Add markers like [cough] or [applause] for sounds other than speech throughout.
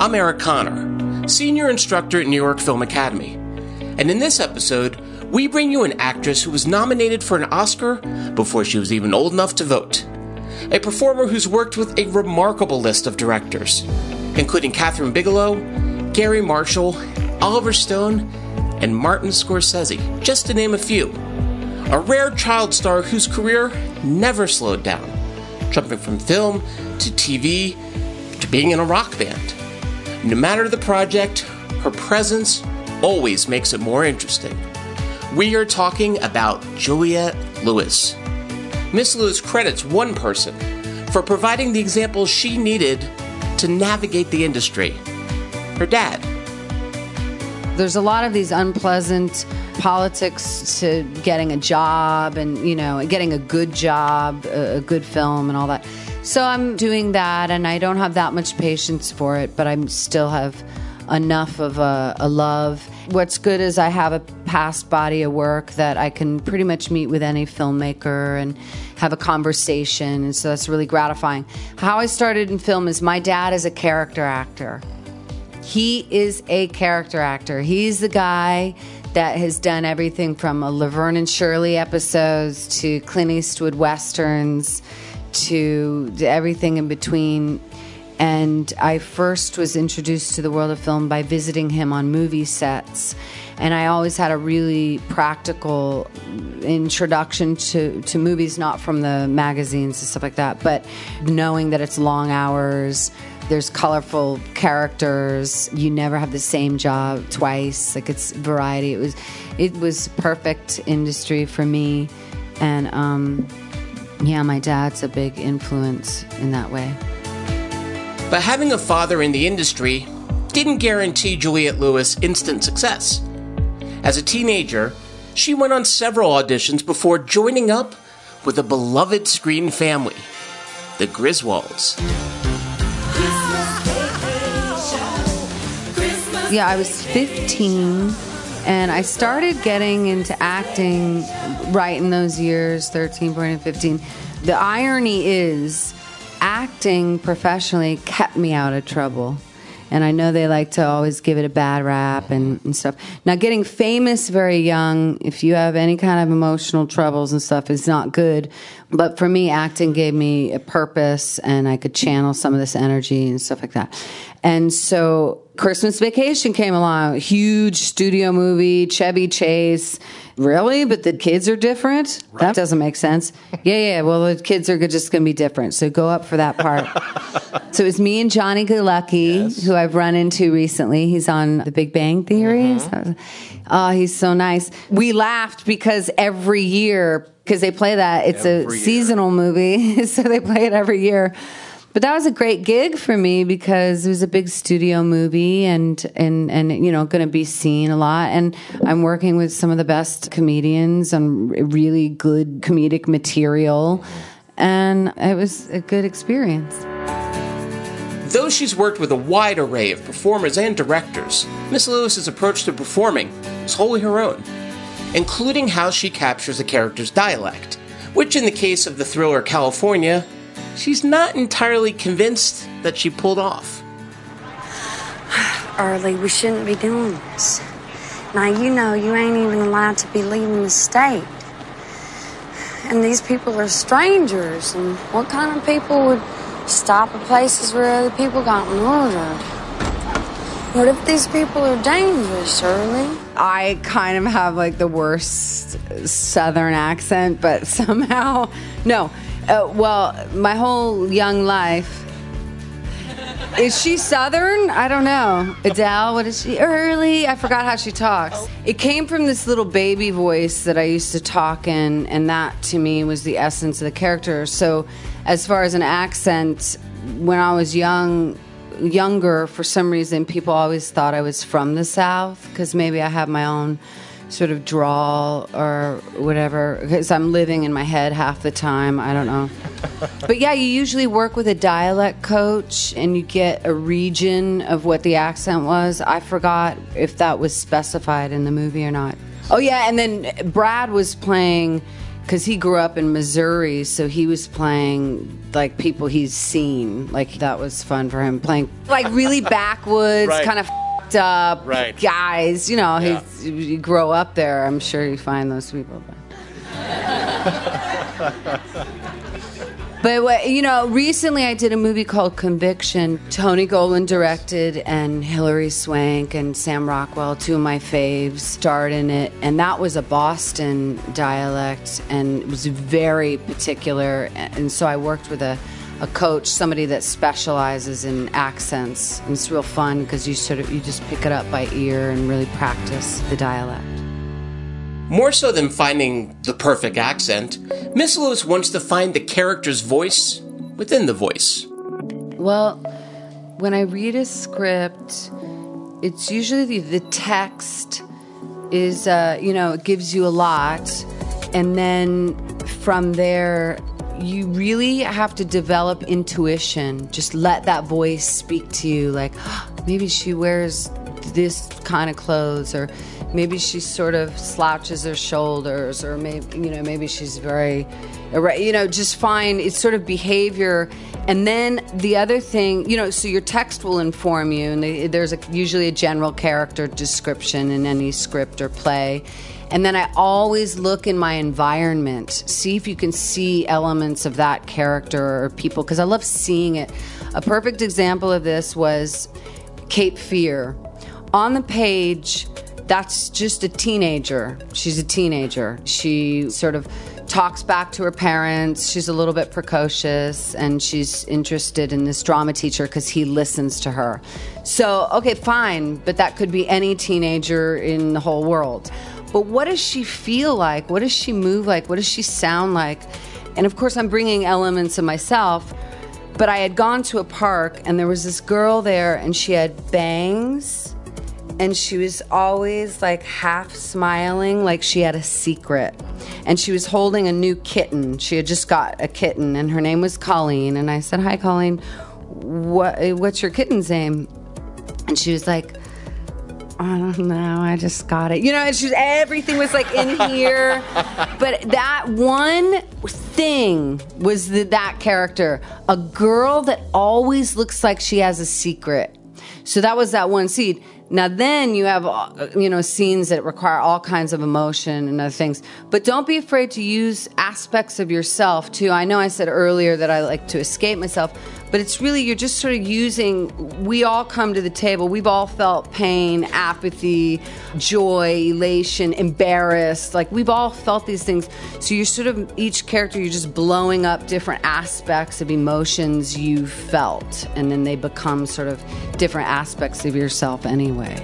I'm Eric Connor, Senior Instructor at New York Film Academy. And in this episode, we bring you an actress who was nominated for an Oscar before she was even old enough to vote. A performer who's worked with a remarkable list of directors, including Kathryn Bigelow, Garry Marshall, Oliver Stone, and Martin Scorsese, just to name a few. A rare child star whose career never slowed down, jumping from film to TV to being in a rock band. No matter the project, her presence always makes it more interesting. We are talking about Juliette Lewis. Miss Lewis credits one person for providing the example she needed to navigate the industry her dad. There's a lot of these unpleasant politics to getting a job and, you know, getting a good job, a good film, and all that. So I'm doing that, and I don't have that much patience for it, but I still have enough of a, a, love. What's good is I have a past body of work that I can pretty much meet with any filmmaker and have a conversation, and so that's really gratifying. How I started in film is my dad is a character actor. He is a character actor. He's the guy that has done everything from a Laverne and Shirley episodes to Clint Eastwood westerns to everything in between. And I first was introduced to the world of film by visiting him on movie sets. And I always had a really practical introduction to, to movies, not from the magazines and stuff like that, but knowing that it's long hours, there's colorful characters, you never have the same job twice. Like it's variety. It was it was perfect industry for me. And um yeah, my dad's a big influence in that way. But having a father in the industry didn't guarantee Juliette Lewis instant success. As a teenager, she went on several auditions before joining up with a beloved screen family, the Griswolds. Yeah, I was 15 and I started getting into acting right in those years 13, 14, 15. The irony is, acting professionally kept me out of trouble. And I know they like to always give it a bad rap and, and stuff. Now, getting famous very young, if you have any kind of emotional troubles and stuff, is not good. But for me, acting gave me a purpose and I could channel some of this energy and stuff like that. And so Christmas Vacation came along, huge studio movie, Chevy Chase. Really? But the kids are different? Right. That doesn't make sense. [laughs] Yeah, yeah. Well, the kids are just going to be different. So go up for that part. [laughs] so it was me and Johnny Galecki, yes. who I've run into recently. He's on The Big Bang Theory. Mm-hmm. oh, he's so nice. We laughed because every year, because they play that, it's every a year. seasonal movie. [laughs] so they play it every year. But that was a great gig for me because it was a big studio movie and and and you know going to be seen a lot and I'm working with some of the best comedians on really good comedic material and it was a good experience. Though she's worked with a wide array of performers and directors, Miss Lewis's approach to performing is wholly her own, including how she captures a character's dialect, which in the case of the thriller Kalifornia she's not entirely convinced that she pulled off. [sighs] Early, we shouldn't be doing this. Now, you know you ain't even allowed to be leaving the state. And these people are strangers, and what kind of people would stop at places where other people got murdered? What if these people are dangerous, Early? I kind of have like the worst southern accent, but [laughs] somehow, no. Uh, well, my whole young life. Is she Southern? I don't know. Adele, what is she? Early. I forgot how she talks. It came from this little baby voice that I used to talk in, and that to me was the essence of the character. So, as far as an accent, when I was young, younger, for some reason, people always thought I was from the South because maybe I have my own sort of drawl or whatever because I'm living in my head half the time. I don't know. [laughs] but yeah, you usually work with a dialect coach and you get a region of what the accent was. I forgot if that was specified in the movie or not. Oh yeah, and then Brad was playing because he grew up in Missouri, so he was playing like people he's seen. Like that was fun for him playing like really [laughs] backwoods, Right. kind of up Right. guys. You know, Yeah. you grow up there. I'm sure you find those people. But. [laughs] But what- you know, recently I did a movie called Conviction. Tony Goldwyn directed, and Hilary Swank and Sam Rockwell, two of my faves, starred in it. And that was a Boston dialect, and it was very particular. And so I worked with a, a coach, somebody that specializes in accents. And it's real fun because you sort of you just pick it up by ear and really practice the dialect. More so than finding the perfect accent, Miss Lewis wants to find the character's voice within the voice. Well, when I read a script, it's usually the, the text is, uh, you know, it gives you a lot. And then from there, you really have to develop intuition. Just let that voice speak to you. Like, [gasps] maybe she wears this kind of clothes, or maybe she sort of slouches her shoulders, or maybe, you know, maybe she's very, you know, just find it's sort of behavior. And then the other thing, you know, so your text will inform you, and there's a, usually a general character description in any script or play. And then I always look in my environment, see if you can see elements of that character or people, because I love seeing it. A perfect example of this was Cape Fear. On the page, that's just a teenager. She's a teenager. She sort of talks back to her parents. She's a little bit precocious and she's interested in this drama teacher because he listens to her. So, okay, fine, but that could be any teenager in the whole world. But what does she feel like? What does she move like? What does she sound like? And of course, I'm bringing elements of myself. But I had gone to a park and there was this girl there and she had bangs and she was always like half smiling like she had a secret and she was holding a new kitten she had just got a kitten and her name was colleen and i said hi colleen what, what's your kitten's name and she was like I don't know. I just got it. You know, it's just everything was like in [laughs] here. but that one thing was the, that character. A girl that always looks like she has a secret. So that was that one seed. Now then you have uh, you know scenes that require all kinds of emotion and other things. But don't be afraid to use aspects of yourself too. I know I said earlier that I like to escape myself, but it's really you're just sort of using we all come to the table. We've all felt pain, apathy, joy, elation, embarrassed. Like we've all felt these things. So you're sort of each character you're just blowing up different aspects of emotions you felt and then they become sort of different aspects of yourself anyway.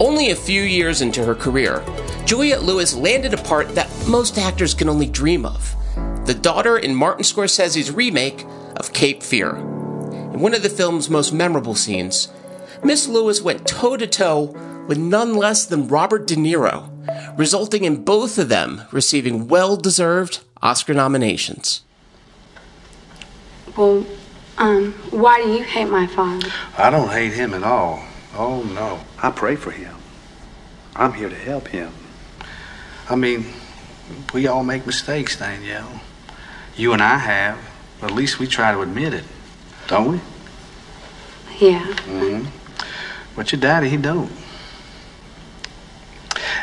Only a few years into her career, Juliette Lewis landed a part that most actors can only dream of the daughter in Martin Scorsese's remake of Cape Fear. In one of the film's most memorable scenes, Miss Lewis went toe to toe with none less than Robert De Niro, resulting in both of them receiving well deserved Oscar nominations. Well, um, why do you hate my father? I don't hate him at all. Oh, no. I pray for him. I'm here to help him. I mean, we all make mistakes, Danielle. You and I have. But at least we try to admit it. Don't we? Yeah. Mm-hmm. But your daddy, he don't.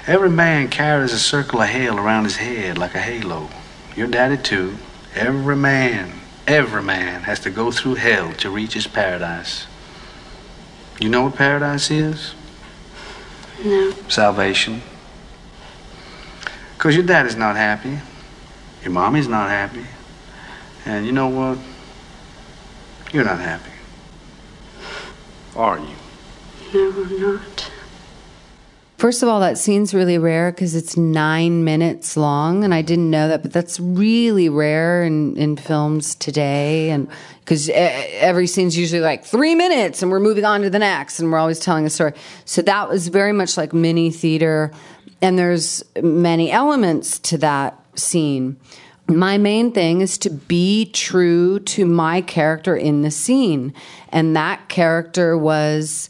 Every man carries a circle of hell around his head like a halo. Your daddy, too. Every man, every man has to go through hell to reach his paradise. You know what paradise is? No. Salvation. Because your daddy's not happy. Your mommy's not happy. And you know what? You're not happy. Are you? No, I'm not. First of all, that scene's really rare because it's nine minutes long, and I didn't know that, but that's really rare in, in films today. And because every scene's usually like three minutes, and we're moving on to the next, and we're always telling a story. So that was very much like mini theater, and there's many elements to that scene. My main thing is to be true to my character in the scene, and that character was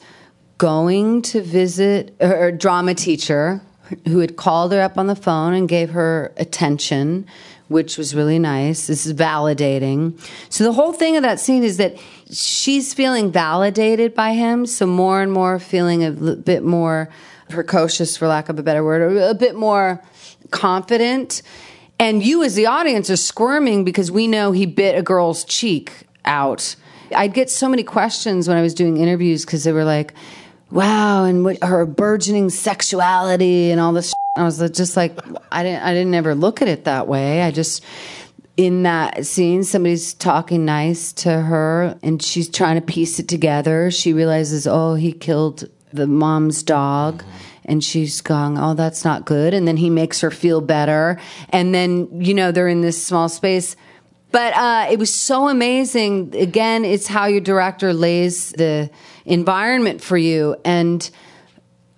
going to visit her drama teacher who had called her up on the phone and gave her attention, which was really nice. This is validating. So the whole thing of that scene is that she's feeling validated by him. So more and more feeling a bit more precocious, for lack of a better word, or a bit more confident. And you, as the audience, are squirming because we know he bit a girl's cheek out. I'd get so many questions when I was doing interviews because they were like, wow, and what, her burgeoning sexuality and all this. I was just like, I didn't, I didn't ever look at it that way. I just, in that scene, somebody's talking nice to her and she's trying to piece it together. She realizes, oh, he killed the mom's dog. And she's going, oh, that's not good. And then he makes her feel better. And then, you know, they're in this small space. But uh, it was so amazing. Again, it's how your director lays the environment for you. And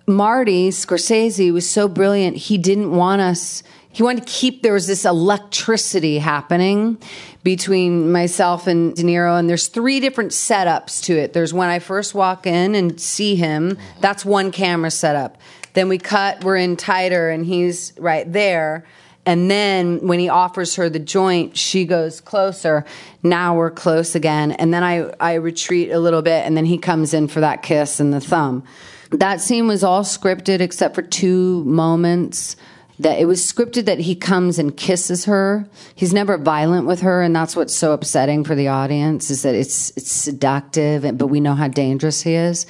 Marty Scorsese was so brilliant. He didn't want us, he wanted to keep, there was this electricity happening between myself and De Niro. And there's three different setups to it. There's when I first walk in and see him, that's one camera setup. Then we cut, we're in tighter, and he's right there. And then when he offers her the joint, she goes closer. Now we're close again. And then I, I retreat a little bit, and then he comes in for that kiss and the thumb. That scene was all scripted except for two moments that it was scripted that he comes and kisses her. He's never violent with her, and that's what's so upsetting for the audience is that it's it's seductive, but we know how dangerous he is.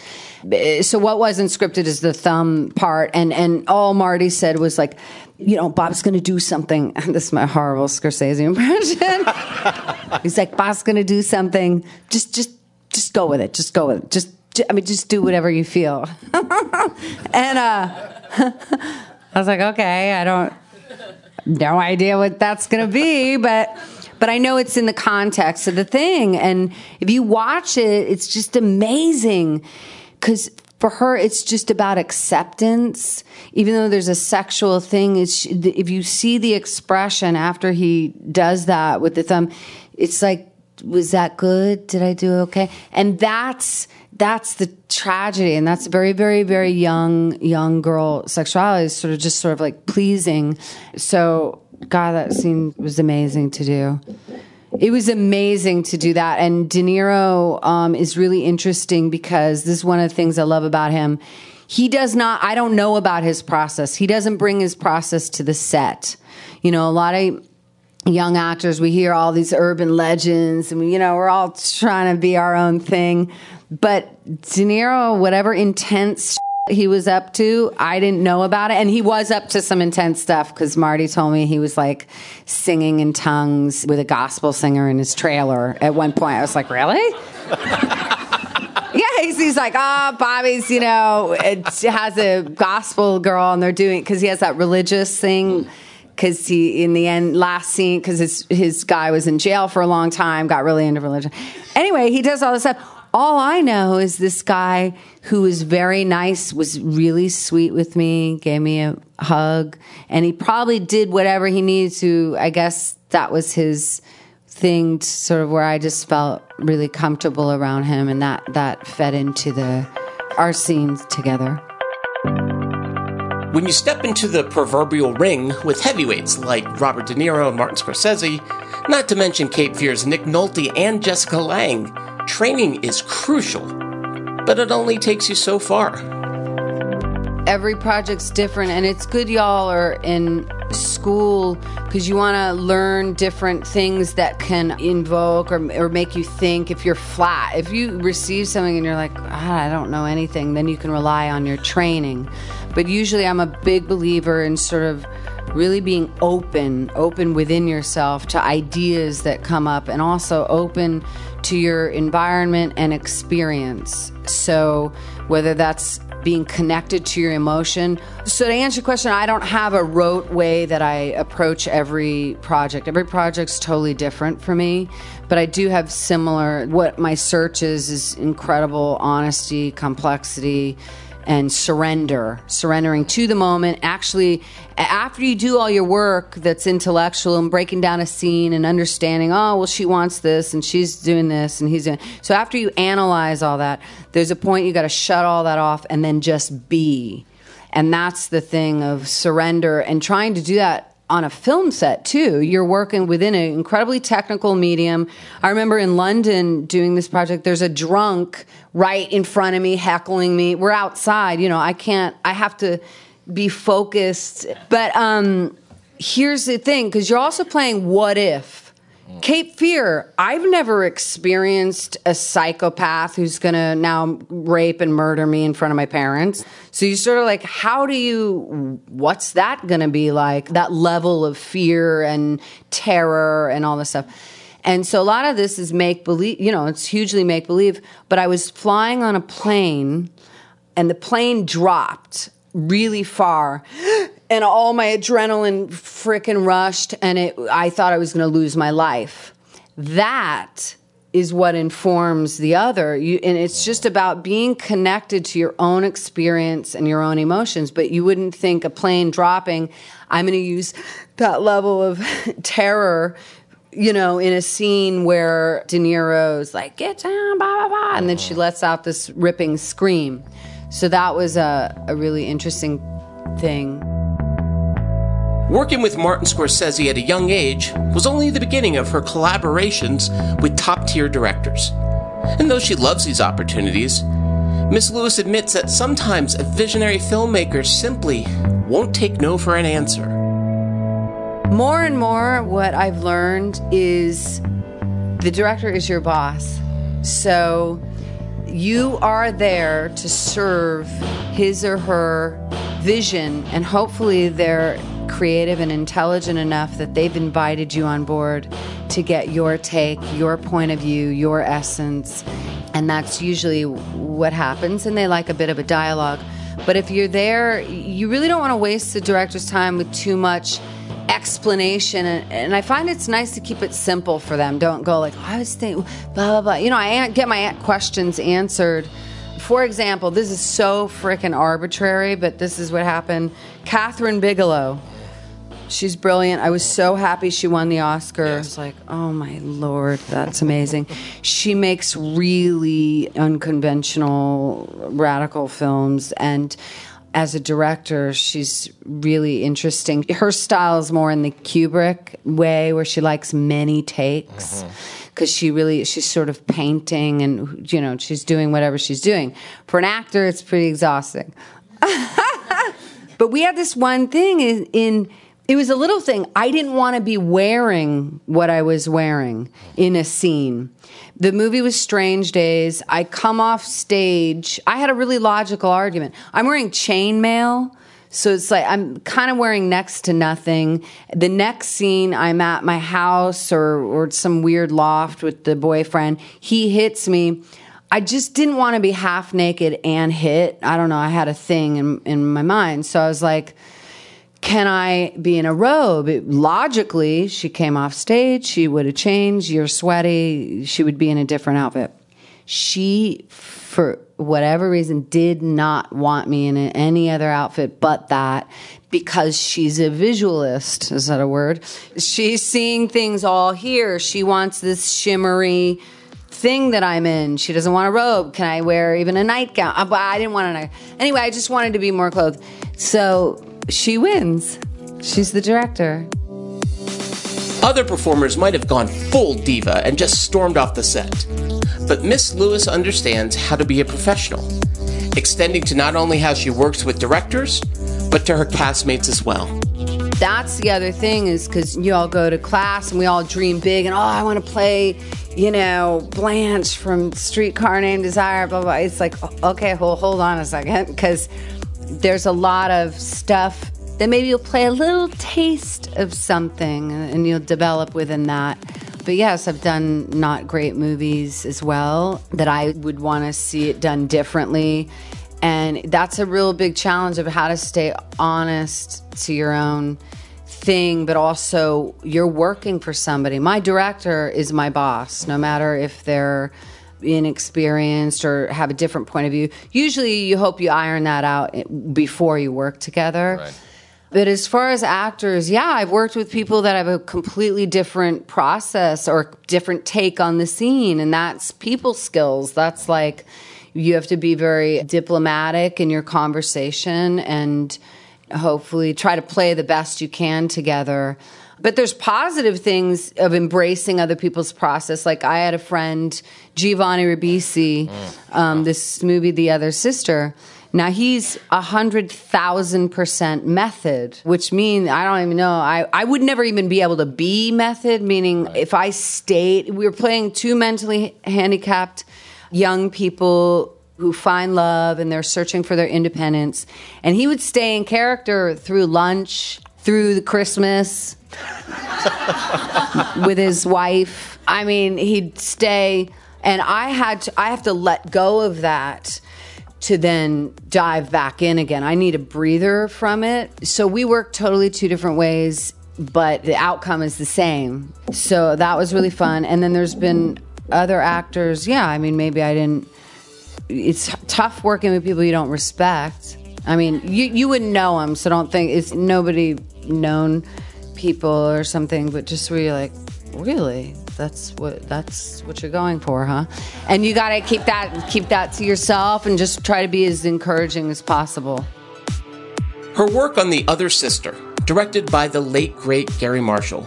So what wasn't scripted is the thumb part, and and all Marty said was like, you know, Bob's going to do something. [laughs] This is my horrible Scorsese impression. [laughs] He's like, Bob's going to do something. Just just just go with it. Just go with it. Just I mean, just do whatever you feel. [laughs] and uh I was like, okay, I don't, no idea what that's going to be, but, but I know it's in the context of the thing. And if you watch it, it's just amazing because for her, it's just about acceptance. Even though there's a sexual thing, it's, if you see the expression after he does that with the thumb, it's like, was that good? Did I do okay? And that's, that's the tragedy. And that's very very very young young girl sexuality is sort of just sort of like pleasing. So god that scene was amazing to do. It was amazing to do that. And de niro um, is really interesting because this is one of the things i love about him. He does not i don't know about his process. He doesn't bring his process to the set. You know a lot of young actors we hear all these urban legends and we, you know we're all trying to be our own thing but De Niro, whatever intense [laughs] he was up to, I didn't know about it. And he was up to some intense stuff because Marty told me he was like singing in tongues with a gospel singer in his trailer at one point. I was like, really? [laughs] yeah, he's, he's like, oh, Bobby's, you know, it has a gospel girl and they're doing, because he has that religious thing because he in the end last scene because his his guy was in jail for a long time got really into religion anyway he does all this stuff all I know is this guy who was very nice, was really sweet with me, gave me a hug, and he probably did whatever he needed to. I guess that was his thing, sort of where I just felt really comfortable around him, and that that fed into the our scenes together. When you step into the proverbial ring with heavyweights like Robert De Niro and Martin Scorsese, not to mention Cape Fear's Nick Nolte and Jessica Lange, Training is crucial, but it only takes you so far. Every project's different, and it's good y'all are in school because you want to learn different things that can invoke or, or make you think if you're flat. If you receive something and you're like, ah, I don't know anything, then you can rely on your training. But usually, I'm a big believer in sort of really being open, open within yourself to ideas that come up, and also open to your environment and experience. So, whether that's being connected to your emotion. So, to answer your question, I don't have a rote way that I approach every project. Every project's totally different for me, but I do have similar. What my search is is incredible honesty, complexity and surrender, surrendering to the moment. Actually, after you do all your work that's intellectual and breaking down a scene and understanding, oh, well, she wants this and she's doing this and he's doing. So after you analyze all that, there's a point you got to shut all that off and then just be. And that's the thing of surrender and trying to do that on a film set too. You're working within an incredibly technical medium. I remember in London doing this project, there's a drunk right in front of me heckling me. We're outside, you know, I can't, I have to be focused. But um, here's the thing because you're also playing what if. Cape Fear, I've never experienced a psychopath who's going to now rape and murder me in front of my parents. So you sort of like, how do you, what's that going to be like? That level of fear and terror and all this stuff. And so a lot of this is make believe, you know, it's hugely make believe. But I was flying on a plane and the plane dropped really far and all my adrenaline freaking rushed and it I thought I was going to lose my life. That is what informs the other. You, and it's just about being connected to your own experience and your own emotions. But you wouldn't think a plane dropping, I'm going to use that level of [laughs] terror, you know, in a scene where De Niro's like, get down, blah, blah, blah. And then she lets out this ripping scream. So that was a, a really interesting thing. Working with Martin Scorsese at a young age was only the beginning of her collaborations with top tier directors. And though she loves these opportunities, Miss Lewis admits that sometimes a visionary filmmaker simply won't take no for an answer. More and more, what I've learned is the director is your boss. So you are there to serve his or her vision, and hopefully they're creative and intelligent enough that they've invited you on board to get your take, your point of view, your essence. And that's usually what happens, and they like a bit of a dialogue. But if you're there, you really don't want to waste the director's time with too much explanation and, and, I find it's nice to keep it simple for them. Don't go like, oh, I was thinking, blah, blah, blah. You know, I get my questions answered. For example, this is so freaking arbitrary, but this is what happened. Kathryn Bigelow, she's brilliant. I was so happy she won the Oscar. Yes. I was like, oh my lord, that's amazing. she makes really unconventional, radical films. And as a director, she's really interesting. Her style is more in the Kubrick way, where she likes many takes. Because mm-hmm. she really, she's sort of painting and, you know, she's doing whatever she's doing. For an actor, it's pretty exhausting. [laughs] but we had this one thing in, in it was a little thing. I didn't want to be wearing what I was wearing in a scene. The movie was Strange Days. I come off stage. I had a really logical argument. I'm wearing chainmail. So it's like I'm kind of wearing next to nothing. The next scene, I'm at my house or, or some weird loft with the boyfriend. He hits me. I just didn't want to be half naked and hit. I don't know. I had a thing in, in my mind. So I was like, can I be in a robe? It, logically, she came off stage, she would have changed, you're sweaty, she would be in a different outfit. She, for whatever reason, did not want me in any other outfit but that because she's a visualist. Is that a word? She's seeing things all here. She wants this shimmery thing that I'm in. She doesn't want a robe. Can I wear even a nightgown? Uh, I didn't want to. Anyway, I just wanted to be more clothed. So she wins. She's the director. Other performers might have gone full diva and just stormed off the set. But Miss Lewis understands how to be a professional, extending to not only how she works with directors, but to her castmates as well. That's the other thing is because you all go to class and we all dream big and oh, I want to play, you know, Blanche from Streetcar Named Desire, blah, blah. It's like, okay, hold, hold on a second because there's a lot of stuff that maybe you'll play a little taste of something and you'll develop within that. But yes, I've done not great movies as well that I would want to see it done differently. And that's a real big challenge of how to stay honest to your own thing, but also you're working for somebody. My director is my boss, no matter if they're inexperienced or have a different point of view. Usually, you hope you iron that out eh, before you work together. Right. But as far as actors, yeah, I've worked with people that have a completely different process or different take on the scene, and that's people skills. That's like you have to be very diplomatic in your conversation and hopefully try to play the best you can together. But there's positive things of embracing other people's process. Like I had a friend, Giovanni Ribisi, um, this movie, The Other Sister. Now he's a hundred thousand percent method, which means I don't even know. I, I would never even be able to be method, meaning if I stayed, we were playing two mentally handicapped young people who find love and they're searching for their independence. And he would stay in character through lunch, through the Christmas [laughs] with his wife. I mean, he'd stay and I had to I have to let go of that to then dive back in again. I need a breather from it. So we work totally two different ways, but the outcome is the same. So that was really fun. And then there's been other actors. Yeah, I mean, maybe I didn't. It's tough working with people you don't respect. I mean, you you wouldn't know them, so don't think it's nobody known people or something. But just where you're like, really, that's what that's what you're going for, huh? And you got to keep that keep that to yourself and just try to be as encouraging as possible. Her work on The Other Sister, directed by the late great Garry Marshall,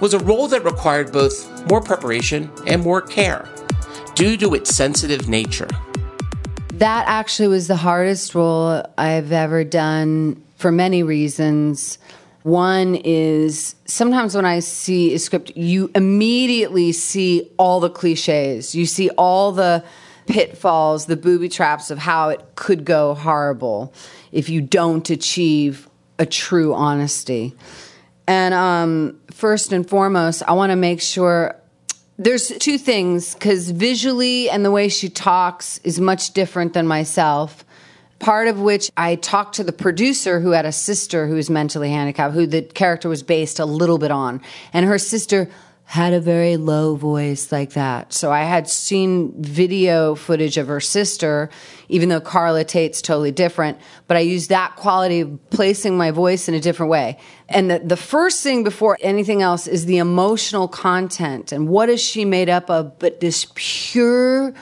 was a role that required both more preparation and more care due to its sensitive nature. That actually was the hardest role I've ever done for many reasons. One is sometimes when I see a script, you immediately see all the cliches. You see all the pitfalls, the booby traps of how it could go horrible if you don't achieve a true honesty. And um, first and foremost, I want to make sure there's two things because visually and the way she talks is much different than myself. Part of which I talked to the producer who had a sister who was mentally handicapped, who the character was based a little bit on. And her sister had a very low voice like that. So I had seen video footage of her sister, even though Carla Tate's totally different, but I used that quality of placing my voice in a different way. And the, the first thing before anything else is the emotional content and what is she made up of, but this pure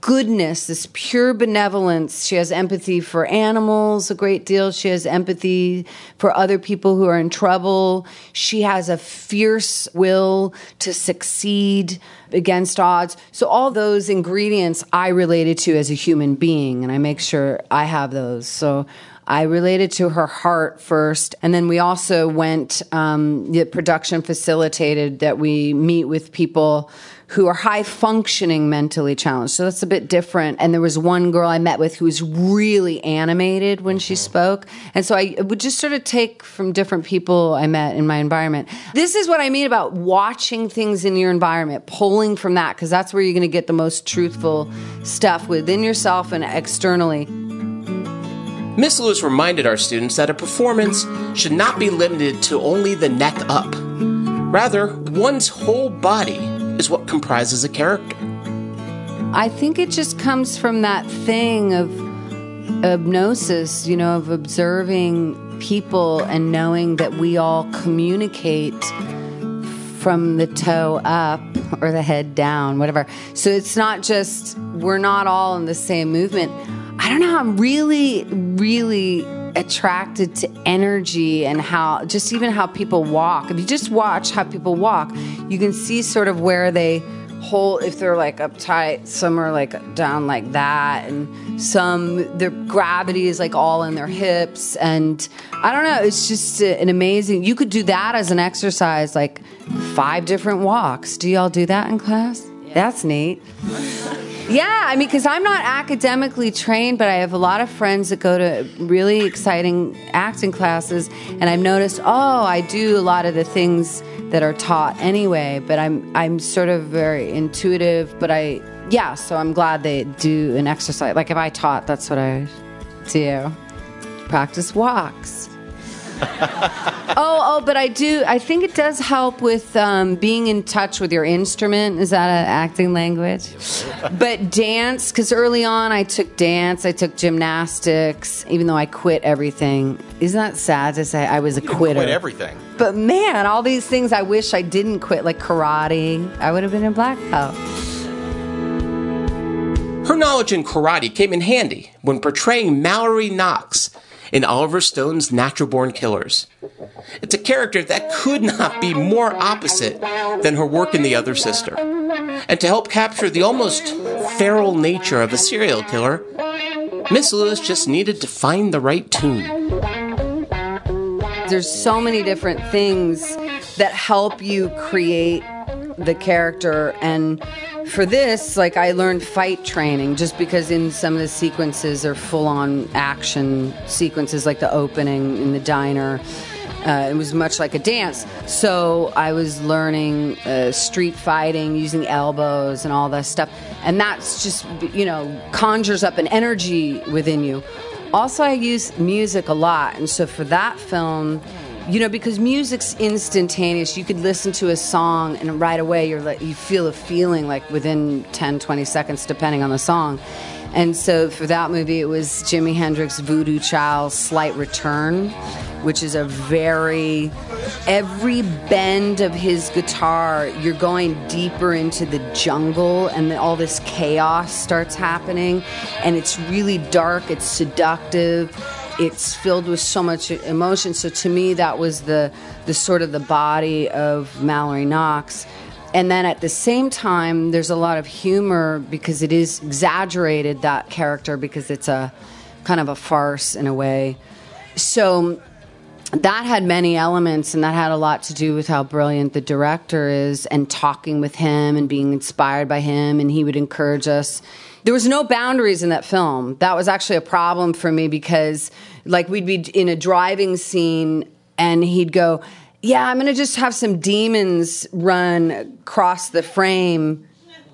goodness, this pure benevolence. She has empathy for animals a great deal. She has empathy for other people who are in trouble. She has a fierce will to succeed against odds. So, all those ingredients I related to as a human being, and I make sure I have those. So, I related to her heart first, and then we also went. Um, the production facilitated that we meet with people who are high functioning mentally challenged. So that's a bit different. And there was one girl I met with who was really animated when she mm-hmm. spoke. And so I would just sort of take from different people I met in my environment. This is what I mean about watching things in your environment, pulling from that, because that's where you're going to get the most truthful stuff within yourself and externally. Miss Lewis reminded our students that a performance should not be limited to only the neck up. Rather, one's whole body is what comprises a character. I think it just comes from that thing of hypnosis, you know, of observing people and knowing that we all communicate from the toe up or the head down, whatever. So it's not just, we're not all in the same movement. I don't know, I'm really, really attracted to energy and how just even how people walk. If you just watch how people walk, you can see sort of where they hold if they're like uptight, some are like down like that, and some their gravity is like all in their hips. And I don't know, it's just an amazing. You could do that as an exercise, like five different walks. Do y'all do that in class? That's neat. Yeah, I mean, because I'm not academically trained, but I have a lot of friends that go to really exciting acting classes, and I've noticed, oh, I do a lot of the things that are taught anyway. But I'm I'm sort of very intuitive, but I yeah, so I'm glad they do an exercise. Like if I taught, that's what I do. Practice walks. [laughs] [laughs] oh, oh but I do. I think it does help with um, being in touch with your instrument. Is that an acting language? but dance, because early on I took dance, I took gymnastics, even though I quit everything. Isn't that sad to say? I was a quitter. Quit everything. But man, all these things I wish I didn't quit, like karate. I would have been a black belt. Her knowledge in karate came in handy when portraying Mallory Knox in Oliver Stone's Natural Born Killers. It's a character that could not be more opposite than her work in The Other Sister. And to help capture the almost feral nature of a serial killer, Miss Lewis just needed to find the right tune. There's so many different things that help you create the character and for this like i learned fight training just because in some of the sequences are full on action sequences like the opening in the diner uh, it was much like a dance. So i was learning uh, street fighting using elbows and all that stuff and that's just you know conjures up an energy within you. Also i use music a lot and so for that film you know because music's instantaneous. You could listen to a song and right away you're like you feel a feeling like within 10 20 seconds depending on the song. And so for that movie it was jimi hendrix voodoo child slight return which is a very every bend of his guitar you're going deeper into the jungle and all this chaos starts happening. And it's really dark it's seductive it's filled with so much emotion. So to me, that was the the sort of the body of Mallory Knox. And then at the same time, there's a lot of humor because it is exaggerated that character because it's a kind of a farce in a way. So that had many elements and that had a lot to do with how brilliant the director is and talking with him and being inspired by him and he would encourage us there was no boundaries in that film. That was actually a problem for me because, like, we'd be in a driving scene and he'd go, Yeah, I'm going to just have some demons run across the frame.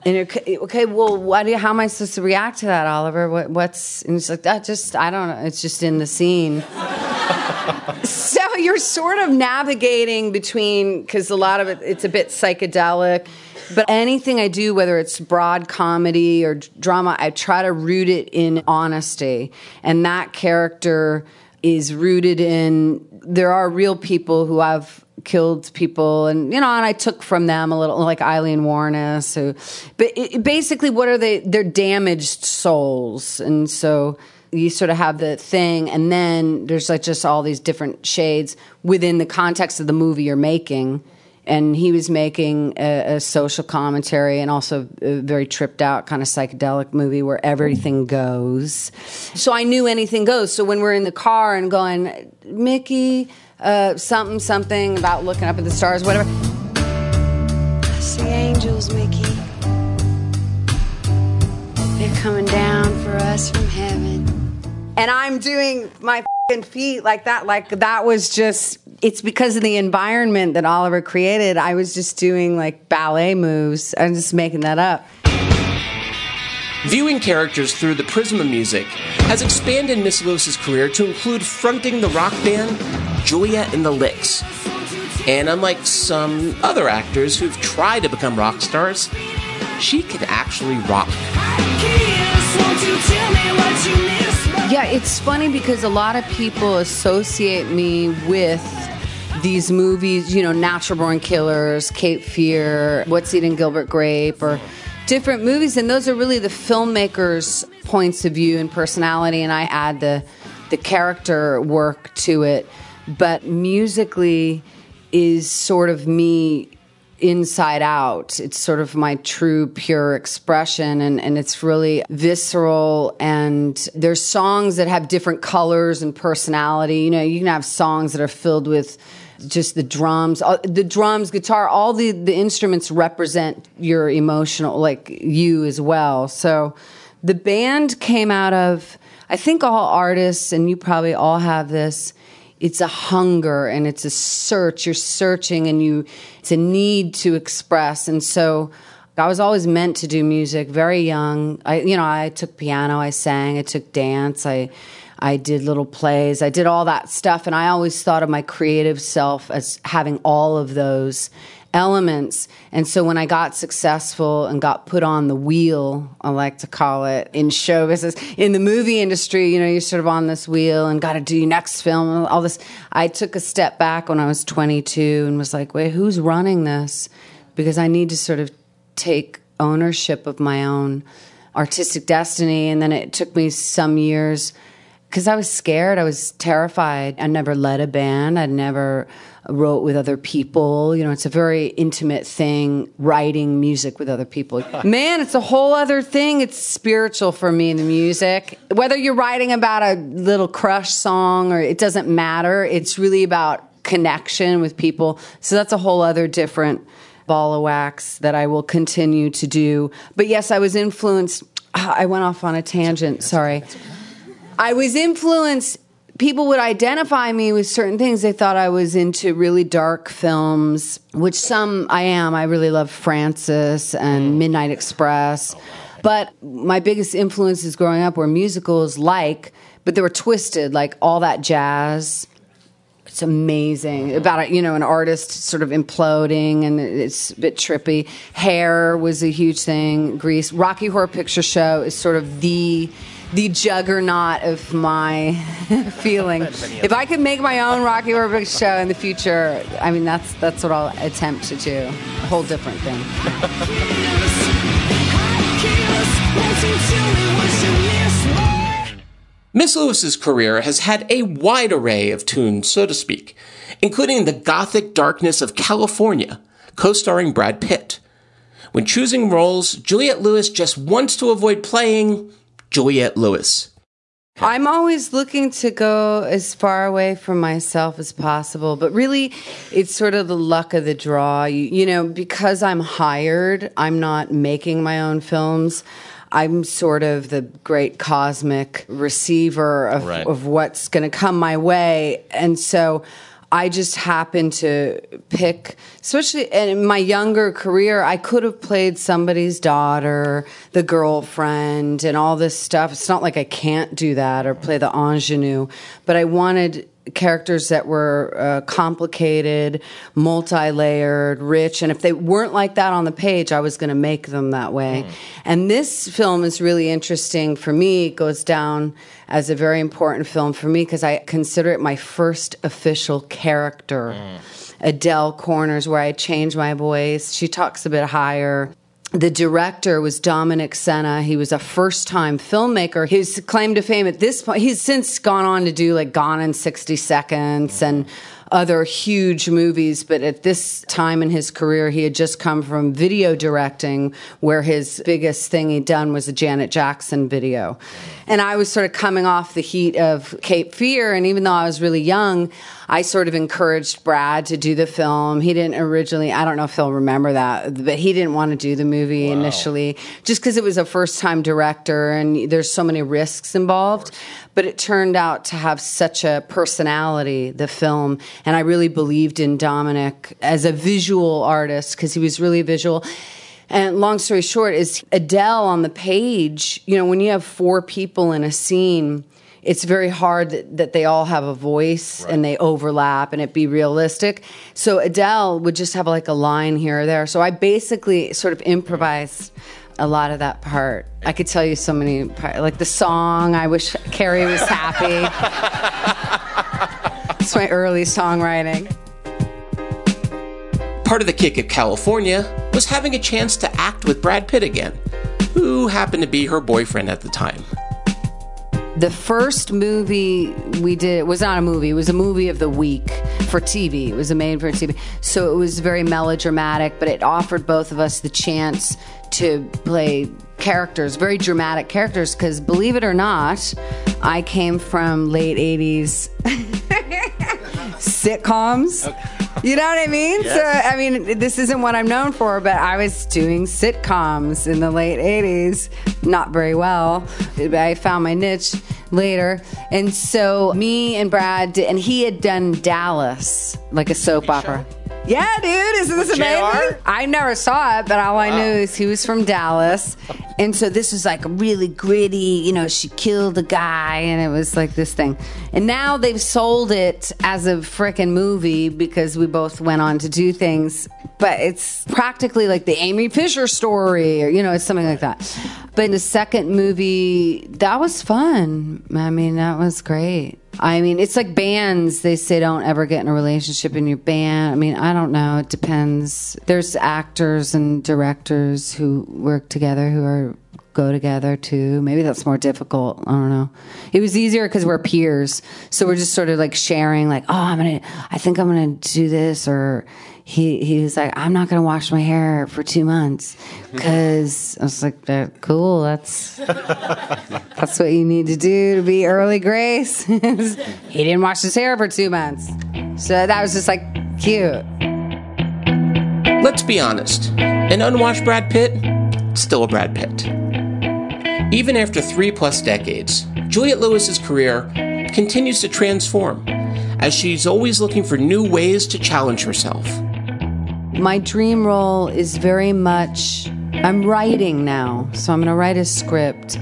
And okay, well, what you, how am I supposed to react to that, Oliver? What, what's and it's like that? Just I don't know. It's just in the scene. [laughs] so you're sort of navigating between because a lot of it it's a bit psychedelic but anything I do, whether it's broad comedy or drama, I try to root it in honesty. And that character is rooted in there are real people who have killed people and you know and i took from them a little like Aileen Wuornos who but it, basically what are they they're damaged souls and so you sort of have the thing and then there's like just all these different shades within the context of the movie you're making and he was making a, a, social commentary and also a very tripped out kind of psychedelic movie where everything goes. So I knew anything goes. So when we're in the car and going, Mickey, uh, something, something about looking up at the stars, whatever. I see angels, Mickey. They're coming down for us from heaven. And I'm doing my feet like that. Like that was just it's because of the environment that Oliver created. I was just doing like ballet moves. I'm just making that up. Viewing characters through the prism of music has expanded Miss Lewis's career to include fronting the rock band Juliette and the Licks. And unlike some other actors who've tried to become rock stars, she can actually rock. Yeah, it's funny because a lot of people associate me with these movies, you know, Natural Born Killers, Cape Fear, What's Eating Gilbert Grape, or different movies, and those are really the filmmakers' points of view and personality, and I add the the character work to it. But musically is sort of me inside out. It's sort of my true, pure expression, and, and it's really visceral. And there's songs that have different colors and personality. You know, you can have songs that are filled with just the drums, uh, the drums, guitar, all the, the instruments represent your emotional, like you as well. So the band came out of, I think all artists, and you probably all have this, it's a hunger and it's a search. You're searching and you, it's a need to express. And so I was always meant to do music very young. I, you know, I took piano, I sang, I took dance, I, I did little plays. I did all that stuff. And I always thought of my creative self as having all of those elements. And so when I got successful and got put on the wheel, I like to call it in show business, in the movie industry, you know, you're sort of on this wheel and got to do your next film, all this. I took a step back when I was 22 and was like, wait, who's running this? Because I need to sort of take ownership of my own artistic destiny. And then it took me some years because I was scared. I was terrified. I never led a band. I'd never wrote with other people. You know, it's a very intimate thing, writing music with other people. [laughs] Man, it's a whole other thing. It's spiritual for me, in the music. Whether you're writing about a little crush song or it doesn't matter, it's really about connection with people. So that's a whole other different ball of wax that I will continue to do. But yes, I was influenced. Ah, I went off on a tangent, sorry. I was influenced people would identify me with certain things. They thought I was into really dark films, which some I am. I really love Francis and mm. Midnight Express. But my biggest influences growing up were musicals like, but they were twisted, like all that jazz. It's amazing about you know an artist sort of imploding and it's a bit trippy. Hair was a huge thing. Grease, Rocky Horror Picture Show is sort of the the juggernaut of my [laughs] feeling. If I could make my own Rocky Horror show in the future, I mean that's that's what I'll attempt to do. A whole different thing. Miss Lewis's career has had a wide array of tunes, so to speak, including the gothic darkness of Kalifornia, co-starring Brad Pitt. When choosing roles, Juliette Lewis just wants to avoid playing Juliette Lewis. I'm always looking to go as far away from myself as possible, but really it's sort of the luck of the draw. You, you know, because I'm hired, I'm not making my own films. I'm sort of the great cosmic receiver of, right. of what's going to come my way. And so I just happened to pick, especially in my younger career, I could have played somebody's daughter, the girlfriend, and all this stuff. It's not like I can't do that or play the ingenue, but I wanted characters that were uh, complicated, multi-layered, rich, and if they weren't like that on the page, I was going to make them that way. Mm. And this film is really interesting for me. It goes down as a very important film for me because I consider it my first official character. Mm. Adele Corners, where I change my voice. She talks a bit higher the director was Dominic Sena. He was a first time filmmaker. His claim to fame at this point, he's since gone on to do like Gone in 60 Seconds and other huge movies, but at this time in his career, he had just come from video directing, where his biggest thing he'd done was a Janet Jackson video. And I was sort of coming off the heat of Cape Fear, and even though I was really young, I sort of encouraged Brad to do the film. He didn't originally, I don't know if he'll remember that, but he didn't want to do the movie wow. initially just because it was a first time director and there's so many risks involved. But it turned out to have such a personality, the film. And I really believed in Dominic as a visual artist because he was really visual. And long story short, is Adele on the page, you know, when you have four people in a scene, it's very hard that, that they all have a voice right. and they overlap and it be realistic. So Adele would just have like a line here or there. So I basically sort of improvised a lot of that part. I could tell you so many, like the song. I wish Carrie was happy. [laughs] it's my early songwriting. Part of the kick of Kalifornia was having a chance to act with Brad Pitt again, who happened to be her boyfriend at the time. The first movie we did was not a movie, it was a movie of the week for TV. It was a made for TV. So it was very melodramatic, but it offered both of us the chance to play characters, very dramatic characters, because believe it or not, I came from late 80s [laughs] sitcoms. Okay. [laughs] You know what I mean? So, I mean, this isn't what I'm known for, but I was doing sitcoms in the late 80s, not very well. I found my niche later. And so, me and Brad, and he had done Dallas, like a soap opera. Yeah, dude, isn't this amazing? I never saw it, but all I knew is he was from Dallas. And so this was like a really gritty, you know, she killed a guy and it was like this thing. And now they've sold it as a freaking movie because we both went on to do things. But it's practically like the Amy Fisher story or, you know, it's something like that. But in the second movie, that was fun. I mean, that was great. I mean, it's like bands. They say don't ever get in a relationship in your band. I mean, I don't know. It depends. There's actors and directors who work together who are go together too. Maybe that's more difficult. I don't know. It was easier because we're peers, so we're just sort of like sharing. Like, oh, I'm gonna. I think I'm gonna do this, or he he was like, I'm not gonna wash my hair for two months [laughs] because I was like, "Uh, cool. That's that's what you need to do to be Early Grayce. [laughs] he didn't wash his hair for two months, so that was just like cute. Let's be honest an unwashed Brad Pitt, still a Brad Pitt. Even after three plus decades, Juliette Lewis's career continues to transform as she's always looking for new ways to challenge herself. My dream role is very much. I'm writing now, so I'm going to write a script.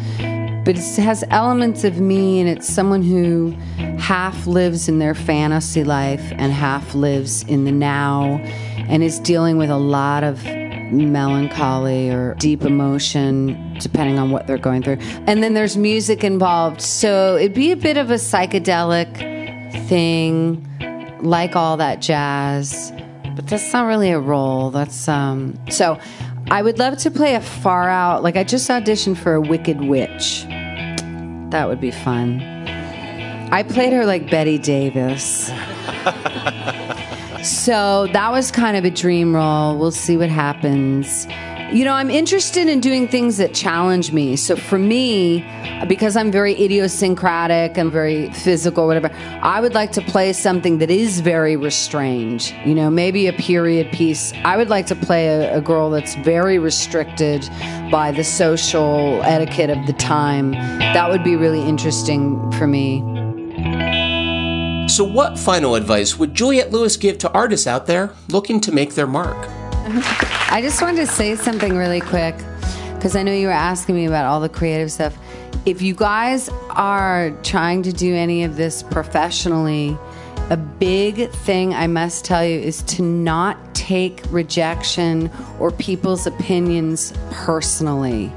But it has elements of me, and it's someone who half lives in their fantasy life and half lives in the now, and is dealing with a lot of melancholy or deep emotion, depending on what they're going through. And then there's music involved, so it'd be a bit of a psychedelic thing, like all that jazz but that's not really a role. That's um. So, I would love to play a far out. Like I just auditioned for a Wicked Witch. That would be fun. I played her like Bette Davis. [laughs] so that was kind of a dream role. We'll see what happens. You know, I'm interested in doing things that challenge me. So for me, because I'm very idiosyncratic and very physical, whatever, I would like to play something that is very restrained. You know, maybe a period piece. I would like to play a, a girl that's very restricted by the social etiquette of the time. That would be really interesting for me. So, what final advice would Juliette Lewis give to artists out there looking to make their mark? [laughs] I just wanted to say something really quick because I know you were asking me about all the creative stuff. If you guys are trying to do any of this professionally, a big thing I must tell you is to not take rejection or people's opinions personally.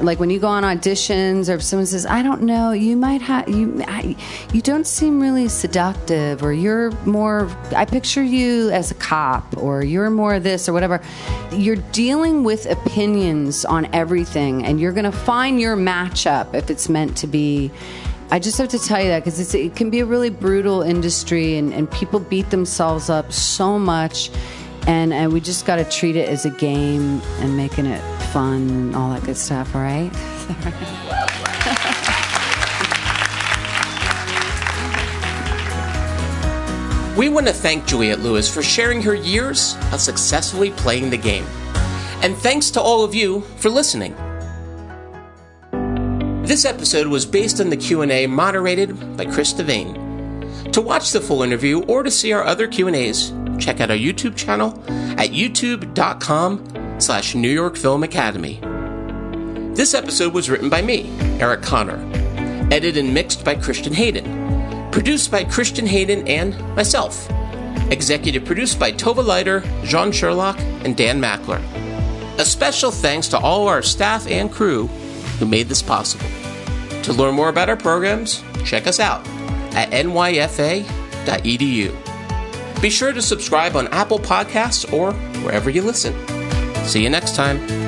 Like when you go on auditions, or if someone says, "I don't know," you might have you. I, you don't seem really seductive, or you're more. I picture you as a cop, or you're more of this, or whatever. You're dealing with opinions on everything, and you're going to find your matchup if it's meant to be. I just have to tell you that because it can be a really brutal industry, and, and people beat themselves up so much and and we just got to treat it as a game and making it fun and all that good stuff. All right. [laughs] We want to thank Juliette Lewis for sharing her years of successfully playing the game. And thanks to all of you for listening. This episode was based on the Q&A moderated by Chris Devane. To watch the full interview or to see our other Q&As, check out our YouTube channel at youtube.com slash New York Film Academy. This episode was written by me, Eric Connor, edited and mixed by Christian Hayden, produced by Christian Hayden and myself, executive produced by Tova Laiter, Jean Sherlock, and Dan Mackler. A special thanks to all our staff and crew who made this possible. To learn more about our programs, check us out at nyfa.edu. Be sure to subscribe on Apple Podcasts or wherever you listen. See you next time.